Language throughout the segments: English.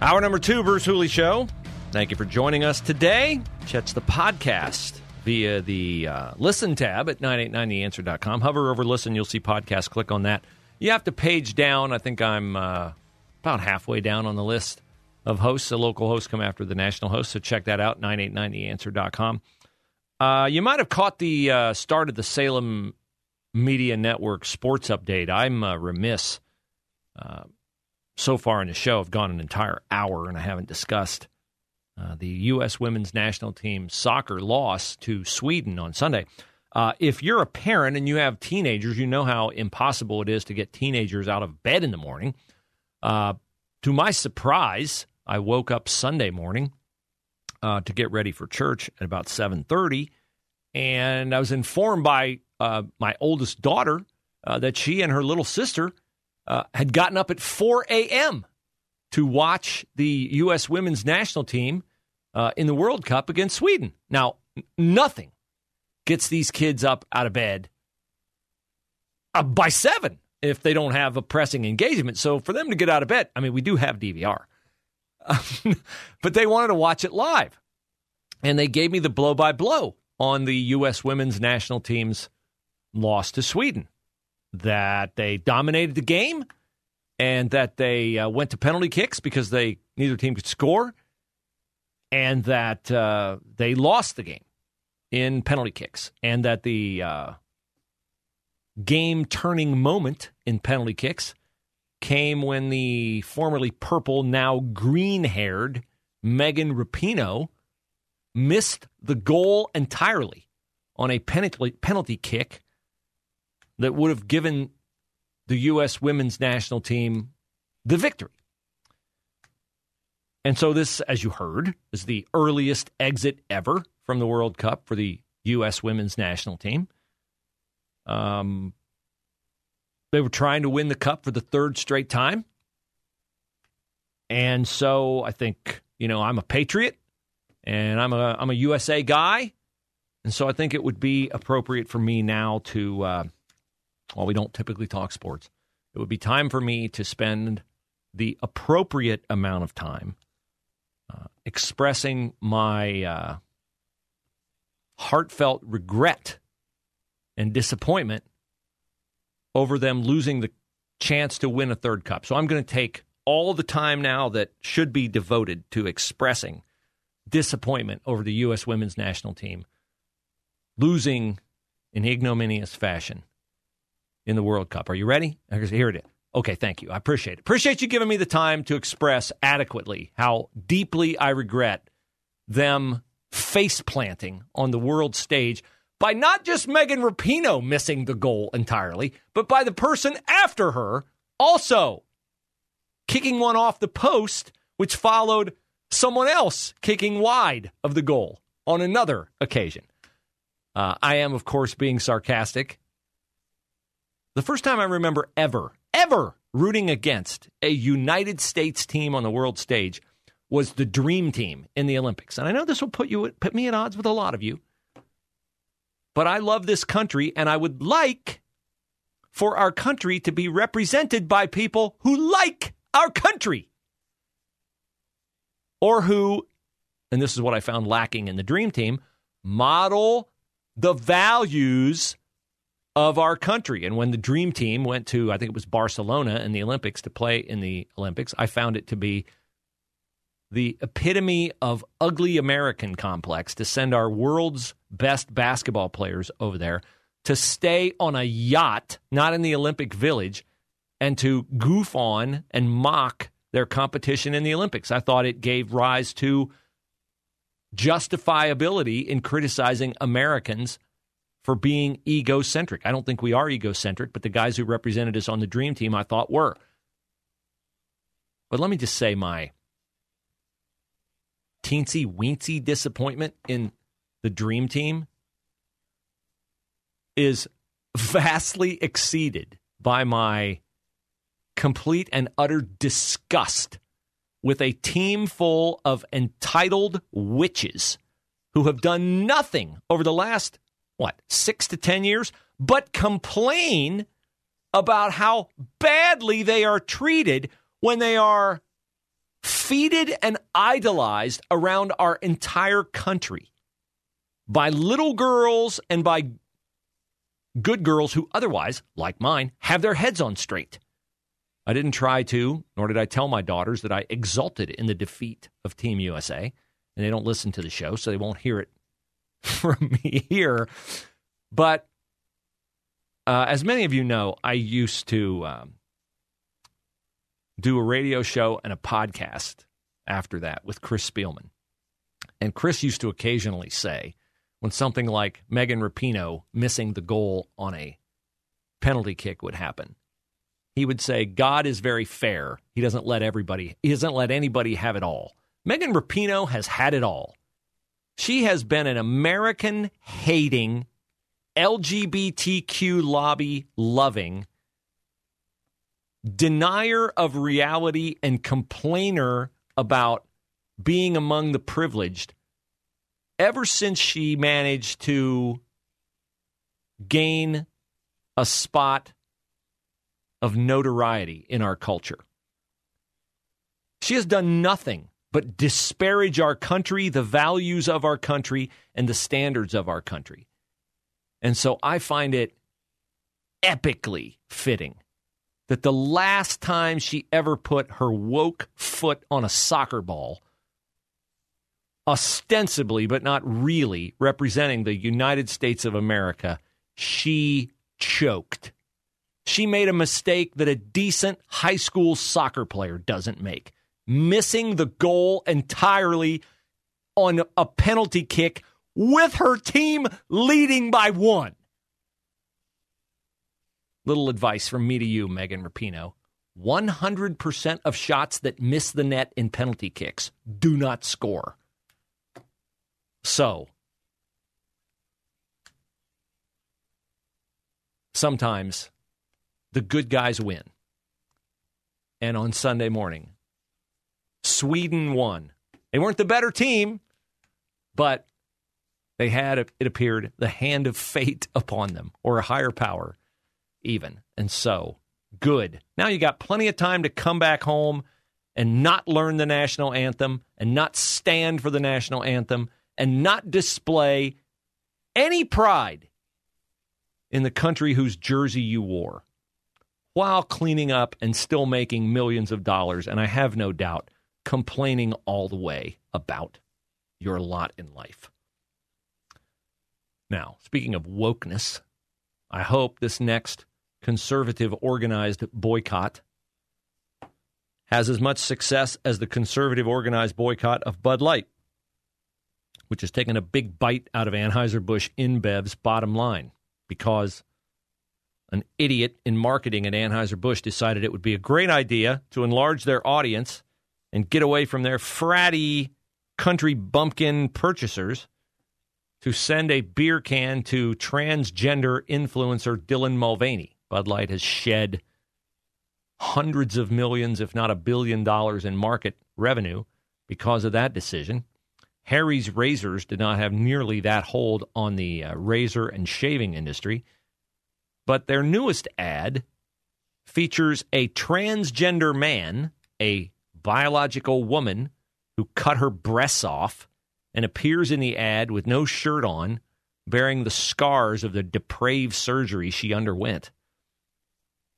Hour number two, Bruce Hooley Show. Thank you for joining us today. Catch the podcast via the uh, listen tab at 989theanswer.com. Hover over listen, you'll see podcast. Click on that. You have to page down. I think I'm uh, about halfway down on the list of hosts. The local hosts come after the national hosts, so check that out, 989theanswer.com. Uh, you might have caught the uh, start of the Salem Media Network sports update. I'm uh, remiss. So far in the show, I've gone an entire hour and I haven't discussed uh, the U.S. women's national team soccer loss to Sweden on Sunday. Uh, if you're a parent and you have teenagers, you know how impossible it is to get teenagers out of bed in the morning. Uh, to my surprise, I woke up Sunday morning uh, to get ready for church at about 7:30, and I was informed by uh, my oldest daughter uh, that she and her little sister uh, had gotten up at 4 a.m. to watch the U.S. women's national team uh, in the World Cup against Sweden. Now, n- nothing gets these kids up out of bed uh, by seven if they don't have a pressing engagement. So for them to get out of bed, I mean, we do have DVR, but they wanted to watch it live. And they gave me the blow by blow on the U.S. women's national team's loss to Sweden that they dominated the game and that they uh, went to penalty kicks because they neither team could score and that uh, they lost the game in penalty kicks and that the uh, game turning moment in penalty kicks came when the formerly purple now green haired Megan Rapinoe missed the goal entirely on a penalty, penalty kick that would have given the U.S. women's national team the victory. And so, this, as you heard, is the earliest exit ever from the World Cup for the U.S. women's national team. Um, they were trying to win the cup for the third straight time. And so I think, you know, I'm a patriot and I'm a I'm a USA guy. And so I think it would be appropriate for me now to uh, while we don't typically talk sports, it would be time for me to spend the appropriate amount of time uh, expressing my uh, heartfelt regret and disappointment over them losing the chance to win a third cup. So I'm going to take all the time now that should be devoted to expressing disappointment over the U.S. women's national team losing in ignominious fashion in the World Cup. Are you ready? Here it is. Okay, thank you. I appreciate it. Appreciate you giving me the time to express adequately how deeply I regret them face planting on the world stage by not just Megan Rapinoe missing the goal entirely, but by the person after her also kicking one off the post, which followed someone else kicking wide of the goal on another occasion. Uh, I am, of course, being sarcastic. The first time I remember ever, ever rooting against a United States team on the world stage was the Dream Team in the Olympics. And I know this will put you put me at odds with a lot of you. But I love this country and I would like for our country to be represented by people who like our country. Or who, and this is what I found lacking in the Dream Team, model the values of our country. And when the Dream Team went to, I think it was Barcelona in the Olympics to play in the Olympics, I found it to be the epitome of ugly American complex to send our world's best basketball players over there to stay on a yacht, not in the Olympic Village, and to goof on and mock their competition in the Olympics. I thought it gave rise to justifiability in criticizing Americans for being egocentric. I don't think we are egocentric, but the guys who represented us on the dream team I thought were. But let me just say my teensy weensy disappointment in the dream team is vastly exceeded by my complete and utter disgust with a team full of entitled witches who have done nothing over the last, what, six to 10 years, but complain about how badly they are treated when they are feted and idolized around our entire country by little girls and by good girls who otherwise, like mine, have their heads on straight. I didn't try to, nor did I tell my daughters that I exulted in the defeat of Team USA. And they don't listen to the show, so they won't hear it from me here. But uh, as many of you know, I used to um, do a radio show and a podcast after that with Chris Spielman. And Chris used to occasionally say, when something like Megan Rapinoe missing the goal on a penalty kick would happen, he would say, God is very fair. He doesn't let everybody, he doesn't let anybody have it all. Megan Rapinoe has had it all. She has been an American hating, LGBTQ lobby loving, denier of reality and complainer about being among the privileged ever since she managed to gain a spot of notoriety in our culture. She has done nothing but disparage our country, the values of our country, and the standards of our country. And so I find it epically fitting that the last time she ever put her woke foot on a soccer ball, ostensibly but not really representing the United States of America, she choked. She made a mistake that a decent high school soccer player doesn't make, missing the goal entirely on a penalty kick with her team leading by one. Little advice from me to you, Megan Rapinoe. 100% of shots that miss the net in penalty kicks do not score. So, sometimes the good guys win. And on Sunday morning, Sweden won. They weren't the better team, but they had, it appeared, the hand of fate upon them, or a higher power, even. And so, good. Now you got plenty of time to come back home and not learn the national anthem and not stand for the national anthem and not display any pride in the country whose jersey you wore while cleaning up and still making millions of dollars. And I have no doubt complaining all the way about your lot in life. Now, speaking of wokeness, I hope this next conservative organized boycott has as much success as the conservative organized boycott of Bud Light, which has taken a big bite out of Anheuser-Busch InBev's bottom line because an idiot in marketing at Anheuser-Busch decided it would be a great idea to enlarge their audience and get away from their fratty country bumpkin purchasers to send a beer can to transgender influencer Dylan Mulvaney. Bud Light has shed hundreds of millions, if not a billion dollars in market revenue because of that decision. Harry's razors did not have nearly that hold on the uh, razor and shaving industry. But their newest ad features a transgender man, a biological woman who cut her breasts off and appears in the ad with no shirt on, bearing the scars of the depraved surgery she underwent.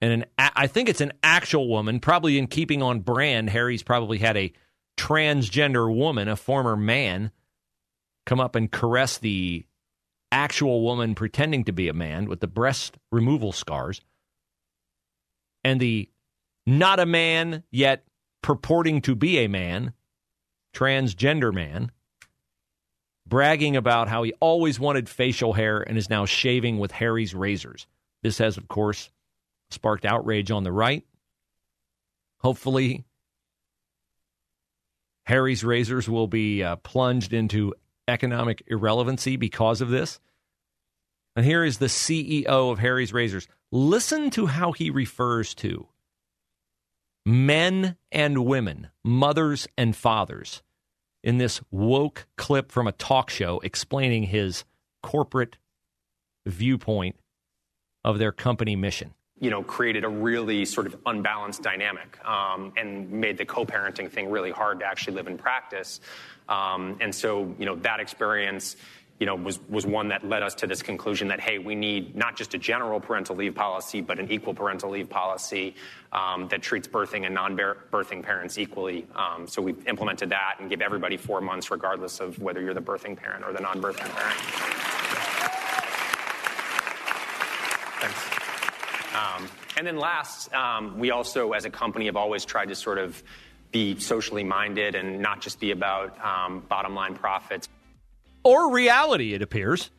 And an, I think it's an actual woman, probably in keeping on brand. Harry's probably had a transgender woman, a former man, come up and caress the actual woman pretending to be a man with the breast removal scars and the not a man yet purporting to be a man, transgender man, bragging about how he always wanted facial hair and is now shaving with Harry's razors. This has, of course, sparked outrage on the right. Hopefully, Harry's razors will be uh, plunged into economic irrelevancy because of this. And here is the CEO of Harry's Razors. Listen to how he refers to men and women, mothers and fathers, in this woke clip from a talk show explaining his corporate viewpoint of their company mission you know, created a really sort of unbalanced dynamic um, and made the co-parenting thing really hard to actually live in practice. Um, and so, you know, that experience, you know, was was one that led us to this conclusion that hey, we need not just a general parental leave policy, but an equal parental leave policy um, that treats birthing and non-birthing parents equally. Um, so we've implemented that and give everybody four months, regardless of whether you're the birthing parent or the non-birthing parent. Thanks. Um, and then last, um, we also, as a company, have always tried to sort of be socially minded and not just be about um, bottom line profits. Or reality, it appears,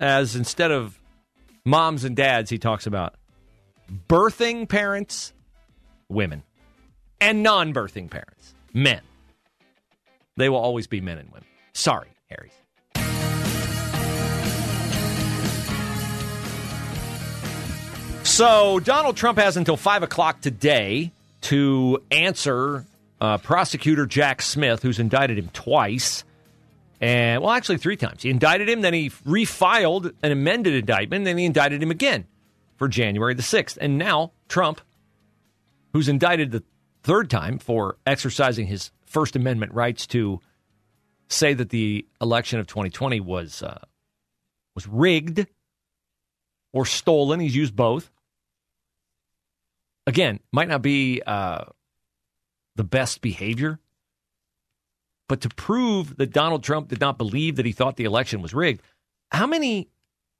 as instead of moms and dads, he talks about birthing parents, women, and non birthing parents, men. They will always be men and women. Sorry, Harry. So Donald Trump has until 5 o'clock today to answer uh, prosecutor Jack Smith, who's indicted him twice. And, well, actually, three times. He indicted him, then he refiled an amended indictment, then he indicted him again for January the 6th. And now Trump, who's indicted the third time for exercising his First Amendment rights to say that the election of 2020 was uh, was rigged or stolen. He's used both again, might not be uh, the best behavior, but to prove that Donald Trump did not believe that he thought the election was rigged, how many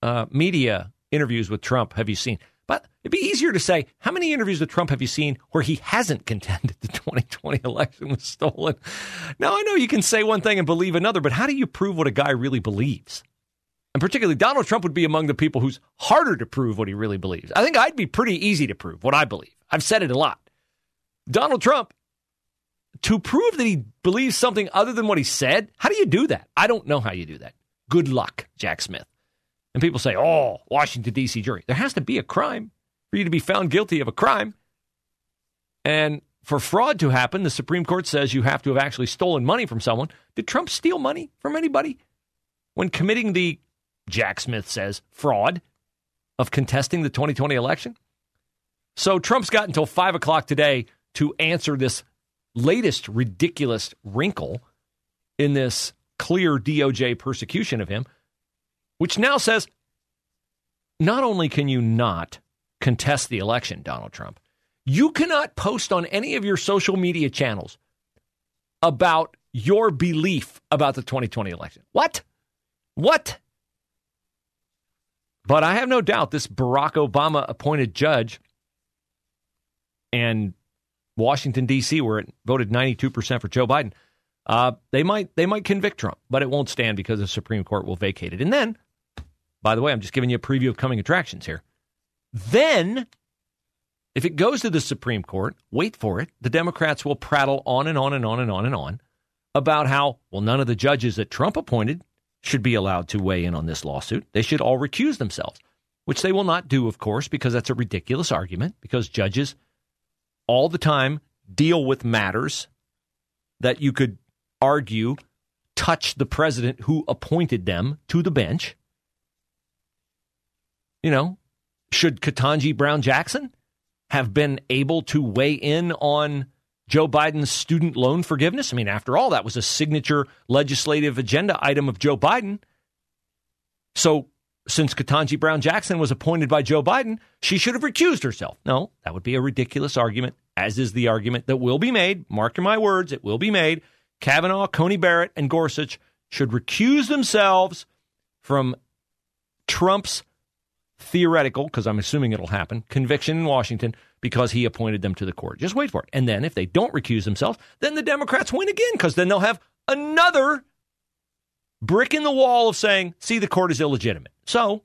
uh, media interviews with Trump have you seen? But it'd be easier to say, how many interviews with Trump have you seen where he hasn't contended the 2020 election was stolen? Now, I know you can say one thing and believe another, but how do you prove what a guy really believes? And particularly, Donald Trump would be among the people who's harder to prove what he really believes. I think I'd be pretty easy to prove what I believe. I've said it a lot. Donald Trump, to prove that he believes something other than what he said, how do you do that? I don't know how you do that. Good luck, Jack Smith. And people say, oh, Washington, D.C. jury. There has to be a crime for you to be found guilty of a crime. And for fraud to happen, the Supreme Court says you have to have actually stolen money from someone. Did Trump steal money from anybody when committing the, Jack Smith says, fraud of contesting the 2020 election? So Trump's got until 5 o'clock today to answer this latest ridiculous wrinkle in this clear DOJ persecution of him, which now says not only can you not contest the election, Donald Trump, you cannot post on any of your social media channels about your belief about the 2020 election. What? What? But I have no doubt this Barack Obama appointed judge and Washington D.C., where it voted 92 percent for Joe Biden, uh, they might they might convict Trump, but it won't stand because the Supreme Court will vacate it. And then, by the way, I'm just giving you a preview of coming attractions here. Then, if it goes to the Supreme Court, wait for it. The Democrats will prattle on and on and on and on and on about how well none of the judges that Trump appointed should be allowed to weigh in on this lawsuit. They should all recuse themselves, which they will not do, of course, because that's a ridiculous argument. Because judges all the time deal with matters that you could argue touch the president who appointed them to the bench. You know, should Ketanji Brown Jackson have been able to weigh in on Joe Biden's student loan forgiveness? I mean, after all, that was a signature legislative agenda item of Joe Biden. So since Ketanji Brown Jackson was appointed by Joe Biden, she should have recused herself. No, that would be a ridiculous argument, as is the argument that will be made. Mark my words, it will be made. Kavanaugh, Coney Barrett, and Gorsuch should recuse themselves from Trump's theoretical, because I'm assuming it'll happen, conviction in Washington because he appointed them to the court. Just wait for it. And then if they don't recuse themselves, then the Democrats win again because then they'll have another brick in the wall of saying, see, the court is illegitimate. So,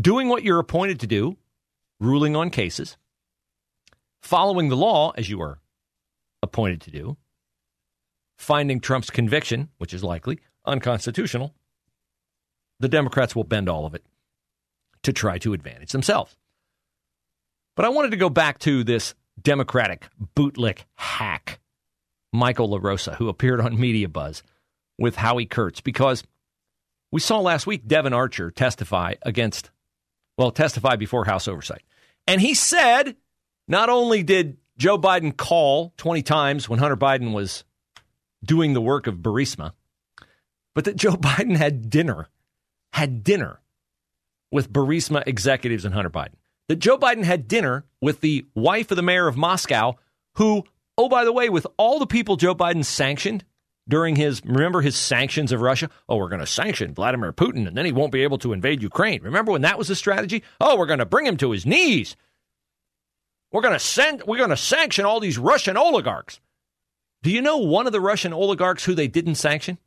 doing what you're appointed to do, ruling on cases, following the law as you are appointed to do, finding Trump's conviction, which is likely unconstitutional, the Democrats will bend all of it to try to advantage themselves. But I wanted to go back to this Democratic bootlick hack, Michael LaRosa, who appeared on Media Buzz with Howie Kurtz, because we saw last week Devon Archer testify against, well, testify before House Oversight. And he said not only did Joe Biden call 20 times when Hunter Biden was doing the work of Burisma, but that Joe Biden had dinner, had dinner with Burisma executives and Hunter Biden. That Joe Biden had dinner with the wife of the mayor of Moscow, who, oh, by the way, with all the people Joe Biden sanctioned during his, remember his sanctions of Russia? Oh, we're going to sanction Vladimir Putin and then he won't be able to invade Ukraine. Remember when that was the strategy? Oh, we're going to bring him to his knees. We're going to send, we're going to sanction all these Russian oligarchs. Do you know one of the Russian oligarchs who they didn't sanction?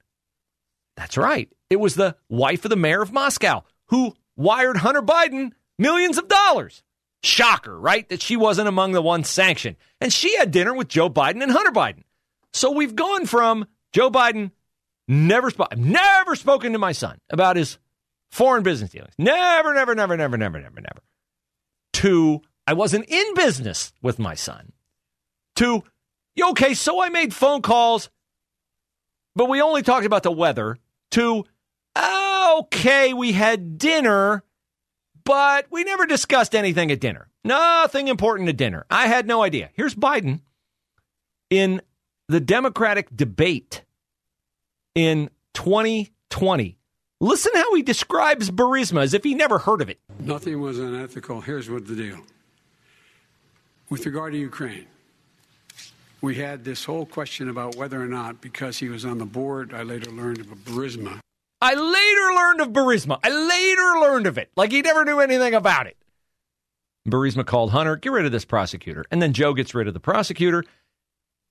That's right. It was the wife of the mayor of Moscow who wired Hunter Biden millions of dollars. Shocker, right? That she wasn't among the ones sanctioned. And she had dinner with Joe Biden and Hunter Biden. So we've gone from Joe Biden never spoke, never spoken to my son about his foreign business dealings. Never, never, never, never, never, never, never. To I wasn't in business with my son. To okay, so I made phone calls, but we only talked about the weather. To ah, okay, we had dinner, but we never discussed anything at dinner. Nothing important at dinner. I had no idea. Here's Biden in the Democratic debate in 2020. Listen how he describes Burisma as if he never heard of it. Nothing was unethical. Here's what the deal. With regard to Ukraine, we had this whole question about whether or not, because he was on the board, I later learned of a Burisma. I later learned of Burisma. I later learned of it. Like he never knew anything about it. Burisma called Hunter, get rid of this prosecutor. And then Joe gets rid of the prosecutor.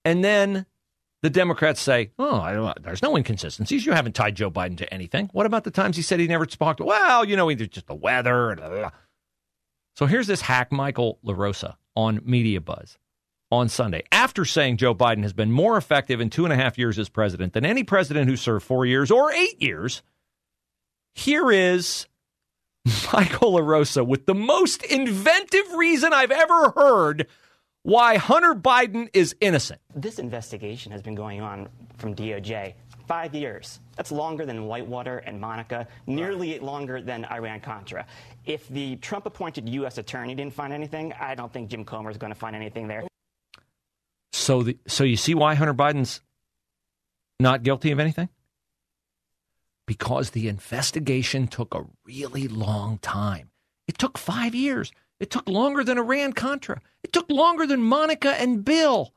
And then the Democrats say, oh, there's no inconsistencies. You haven't tied Joe Biden to anything. What about the times he said he never to? Well, you know, either just the weather. Blah, blah. So here's this hack, Michael LaRosa, on Media Buzz on Sunday after saying Joe Biden has been more effective in two and a half years as president than any president who served four years or eight years. Here is Michael LaRosa with the most inventive reason I've ever heard why Hunter Biden is innocent. This investigation has been going on from DOJ five years. That's longer than Whitewater and Monica, nearly longer than Iran Contra. If the Trump appointed U.S. attorney didn't find anything, I don't think Jim Comer is going to find anything there. So, the, so you see why Hunter Biden's not guilty of anything? Because the investigation took a really long time. It took five years. It took longer than Iran Contra. It took longer than Monica and Bill.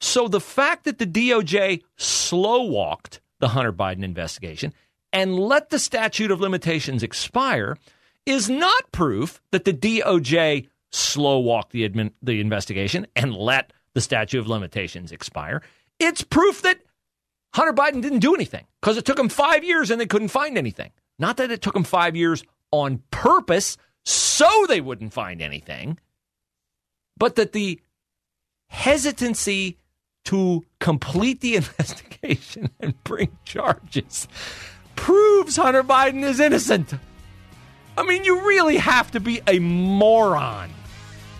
So the fact that the DOJ slow walked the Hunter Biden investigation and let the statute of limitations expire is not proof that the DOJ slow walked the, admin, the investigation and let the statute of limitations expire. It's proof that Hunter Biden didn't do anything because it took him five years and they couldn't find anything. Not that it took him five years on purpose so they wouldn't find anything, but that the hesitancy to complete the investigation and bring charges proves Hunter Biden is innocent. I mean, you really have to be a moron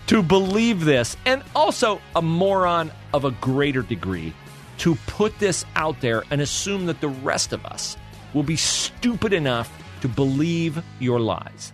to believe this, and also a moron of a greater degree to put this out there and assume that the rest of us will be stupid enough to believe your lies.